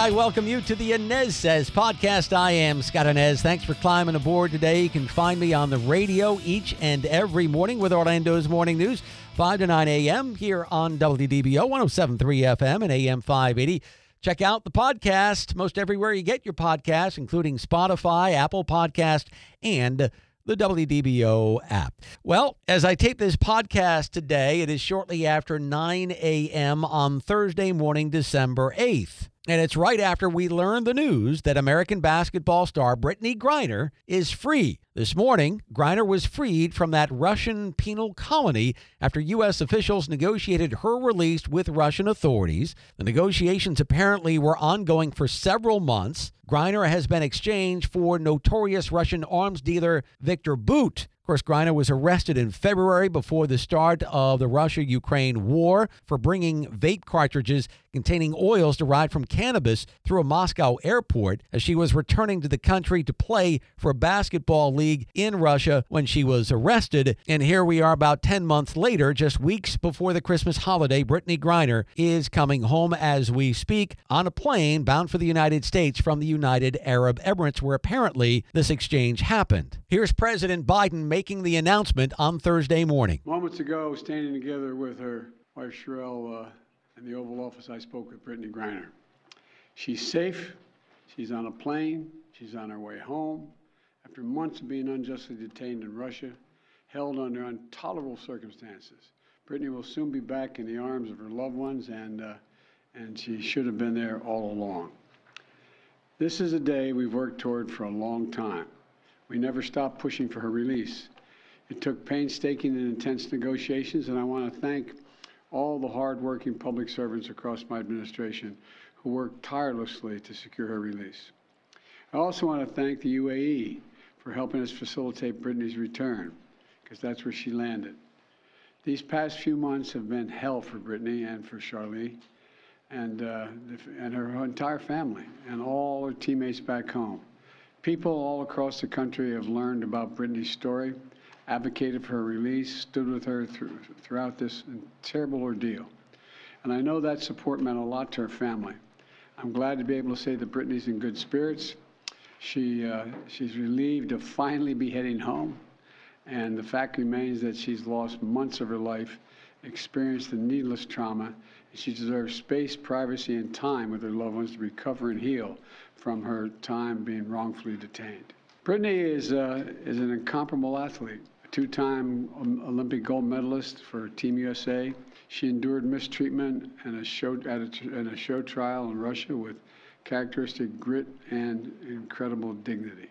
I welcome you to the Anez Sez podcast. I am Scott Anez. Thanks for climbing aboard today. You can find me on the radio each and every morning with Orlando's Morning News, 5 to 9 a.m. here on WDBO 1073 FM and AM 580. Check out the podcast most everywhere you get your podcast, including Spotify, Apple Podcast, and the WDBO app. Well, as I tape this podcast today, it is shortly after 9 a.m. on Thursday morning, December 8th. And it's right after we learned the news that American basketball star Brittney Griner is free. This morning, Griner was freed from that Russian penal colony after U.S. officials negotiated her release with Russian authorities. The negotiations apparently were ongoing for several months. Griner has been exchanged for notorious Russian arms dealer Viktor Bout, course, Griner was arrested in February before the start of the Russia Ukraine war for bringing vape cartridges containing oils derived from cannabis through a Moscow airport as she was returning to the country to play for a basketball league in Russia when she was arrested. And here we are about 10 months later, just weeks before the Christmas holiday. Brittney Griner is coming home as we speak on a plane bound for the United States from the United Arab Emirates, where apparently this exchange happened. Here's President Biden making the announcement on Thursday morning. Moments ago, standing together with her wife Cherelle uh, in the Oval Office, I spoke with Brittney Griner. She's safe. She's on a plane. She's on her way home. After months of being unjustly detained in Russia, held under intolerable circumstances, Brittney will soon be back in the arms of her loved ones, and, uh, and she should have been there all along. This is a day we've worked toward for a long time. We never stopped pushing for her release. It took painstaking and intense negotiations, and I want to thank all the hardworking public servants across my administration who worked tirelessly to secure her release. I also want to thank the UAE for helping us facilitate Brittney's return, because that's where she landed. These past few months have been hell for Brittney and for Charlie and, uh, and her entire family and all her teammates back home. People all across the country have learned about Brittney's story, advocated for her release, stood with her through, throughout this terrible ordeal. And I know that support meant a lot to her family. I'm glad to be able to say that Brittney's in good spirits. She, uh, she's relieved to finally be heading home. And the fact remains that she's lost months of her life, experienced the needless trauma, and she deserves space, privacy, and time with her loved ones to recover and heal from her time being wrongfully detained. Brittney is, uh, is an incomparable athlete, a two time Olympic gold medalist for Team USA. She endured mistreatment and a show, at a, in a show trial in Russia with characteristic grit and incredible dignity.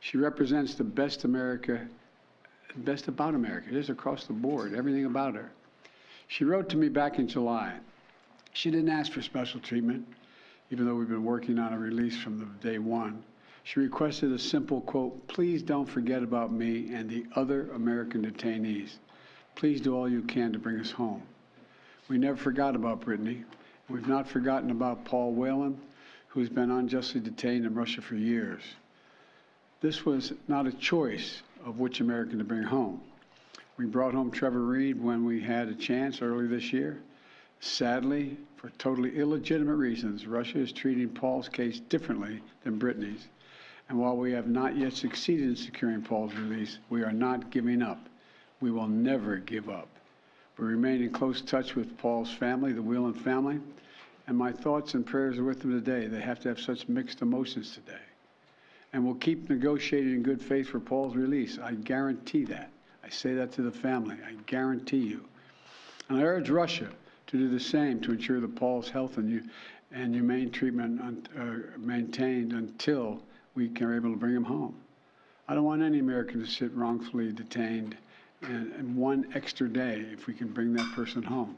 She represents the best America, best about America. Is across the board, everything about her. She wrote to me back in July. She didn't ask for special treatment even though we've been working on a release from the day one. She requested a simple quote, please don't forget about me and the other American detainees. Please do all you can to bring us home. We never forgot about Brittney. We've not forgotten about Paul Whelan, who's been unjustly detained in Russia for years. This was not a choice of which American to bring home. We brought home Trevor Reed when we had a chance early this year. Sadly, for totally illegitimate reasons, Russia is treating Paul's case differently than Brittney's. And while we have not yet succeeded in securing Paul's release, we are not giving up. We will never give up. We remain in close touch with Paul's family, the Whelan family, and my thoughts and prayers are with them today. They have to have such mixed emotions today. And we'll keep negotiating in good faith for Paul's release. I guarantee that. I say that to the family. I guarantee you. And I urge Russia to do the same to ensure that Paul's health and, and humane treatment un, uh, maintained until we are able to bring him home. I don't want any American to sit wrongfully detained and one extra day if we can bring that person home.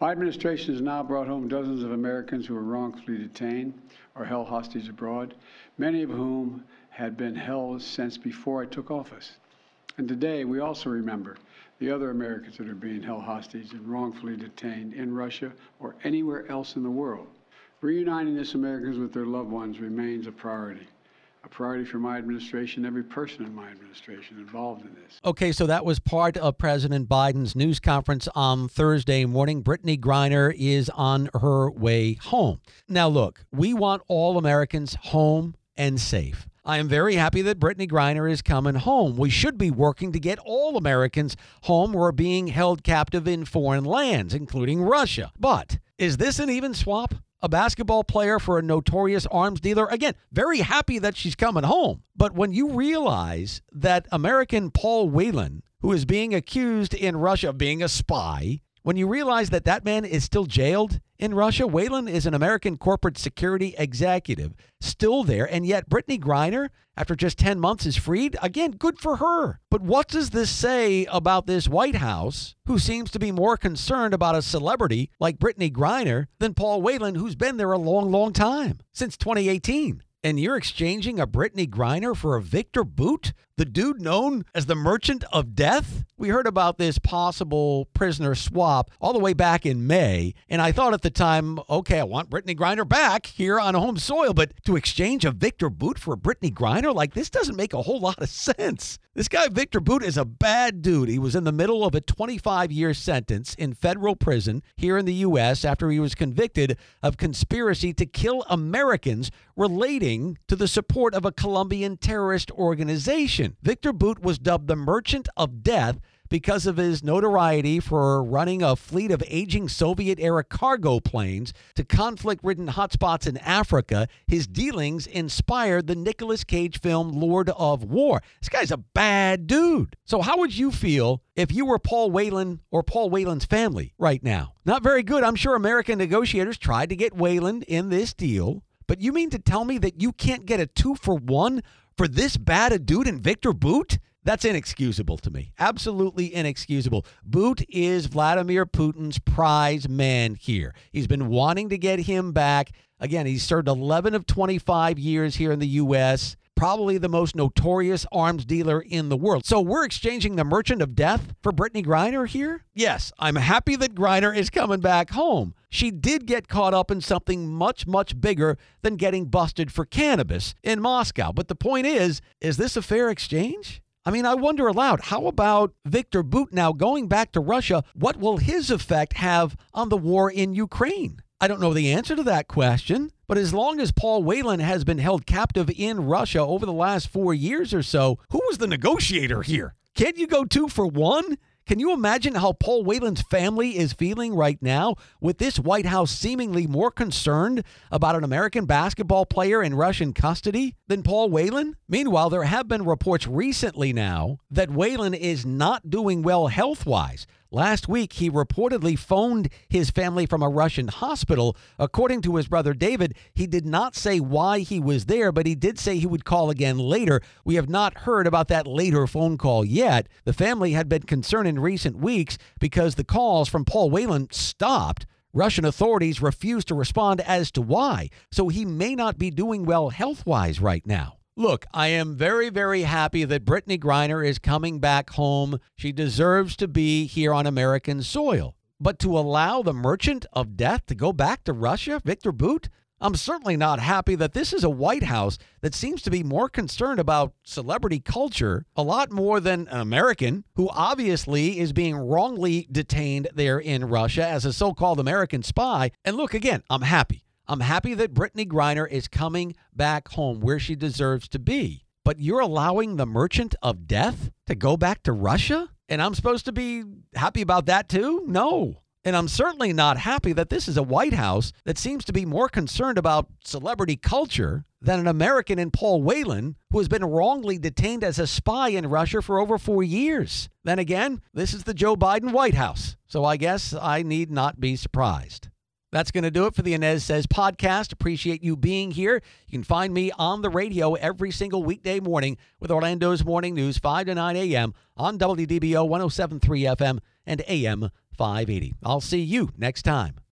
My administration has now brought home dozens of Americans who were wrongfully detained or held hostage abroad, many of whom had been held since before I took office. And today, we also remember the other Americans that are being held hostage and wrongfully detained in Russia or anywhere else in the world. Reuniting these Americans with their loved ones remains a priority a priority for my administration, every person in my administration involved in this. Okay, so that was part of President Biden's news conference on Thursday morning. Brittney Griner is on her way home. Now, look, we want all Americans home and safe. I am very happy that Brittney Griner is coming home. We should be working to get all Americans home who are being held captive in foreign lands, including Russia. But is this an even swap? a basketball player for a notorious arms dealer. Again, very happy that she's coming home. But when you realize that American Paul Whelan, who is being accused in Russia of being a spy, when you realize that that man is still jailed in Russia, Whelan is an American corporate security executive still there, and yet Brittney Griner, after just 10 months, is freed. Again, good for her. But what does this say about this White House, who seems to be more concerned about a celebrity like Brittney Griner than Paul Whelan, who's been there a long, long time, since 2018? and you're exchanging a Brittney Griner for a Victor Bout, the dude known as the Merchant of Death? We heard about this possible prisoner swap all the way back in May, and I thought at the time, okay, I want Brittney Griner back here on home soil, but to exchange a Victor Bout for a Brittney Griner, like this doesn't make a whole lot of sense. This guy, Victor Bout, is a bad dude. He was in the middle of a 25 year sentence in federal prison here in the U.S. after he was convicted of conspiracy to kill Americans relating to the support of a Colombian terrorist organization. Victor Bout was dubbed the Merchant of Death because of his notoriety for running a fleet of aging Soviet era cargo planes to conflict ridden hotspots in Africa, his dealings inspired the Nicolas Cage film Lord of War. This guy's a bad dude. So, how would you feel if you were Paul Whelan or Paul Whelan's family right now? Not very good. I'm sure American negotiators tried to get Whelan in this deal. But you mean to tell me that you can't get a two for one for this bad a dude in Victor Bout? That's inexcusable to me. Absolutely inexcusable. Bout is Vladimir Putin's prize man here. He's been wanting to get him back. Again, he's served 11 of 25 years here in the U.S., probably the most notorious arms dealer in the world. So we're exchanging the merchant of death for Brittney Griner here? Yes, I'm happy that Griner is coming back home. She did get caught up in something much, much bigger than getting busted for cannabis in Moscow. But the point is, is this a fair exchange? I mean, I wonder aloud, how about Victor Bout now going back to Russia? What will his effect have on the war in Ukraine? I don't know the answer to that question, but as long as Paul Whelan has been held captive in Russia over the last four years or so, who was the negotiator here? Can't you go two for one? Can you imagine how Paul Whelan's family is feeling right now with this White House seemingly more concerned about an American basketball player in Russian custody than Paul Whelan? Meanwhile, there have been reports recently now that Whelan is not doing well health wise. Last week, he reportedly phoned his family from a Russian hospital. According to his brother David, he did not say why he was there, but he did say he would call again later. We have not heard about that later phone call yet. The family had been concerned in recent weeks because the calls from Paul Whelan stopped. Russian authorities refused to respond as to why, so he may not be doing well health wise right now. Look, I am very, very happy that Brittney Griner is coming back home. She deserves to be here on American soil. But to allow the merchant of death to go back to Russia, Victor Bout, I'm certainly not happy that this is a White House that seems to be more concerned about celebrity culture a lot more than an American who obviously is being wrongly detained there in Russia as a so called American spy. And look, again, I'm happy. I'm happy that Brittney Griner is coming back home where she deserves to be. But you're allowing the merchant of death to go back to Russia? And I'm supposed to be happy about that too? No. And I'm certainly not happy that this is a White House that seems to be more concerned about celebrity culture than an American in Paul Whelan, who has been wrongly detained as a spy in Russia for over four years. Then again, this is the Joe Biden White House. So I guess I need not be surprised. That's going to do it for the Anez Sez podcast. Appreciate you being here. You can find me on the radio every single weekday morning with Orlando's Morning News, 5 to 9 a.m. on WDBO 1073 FM and AM 580. I'll see you next time.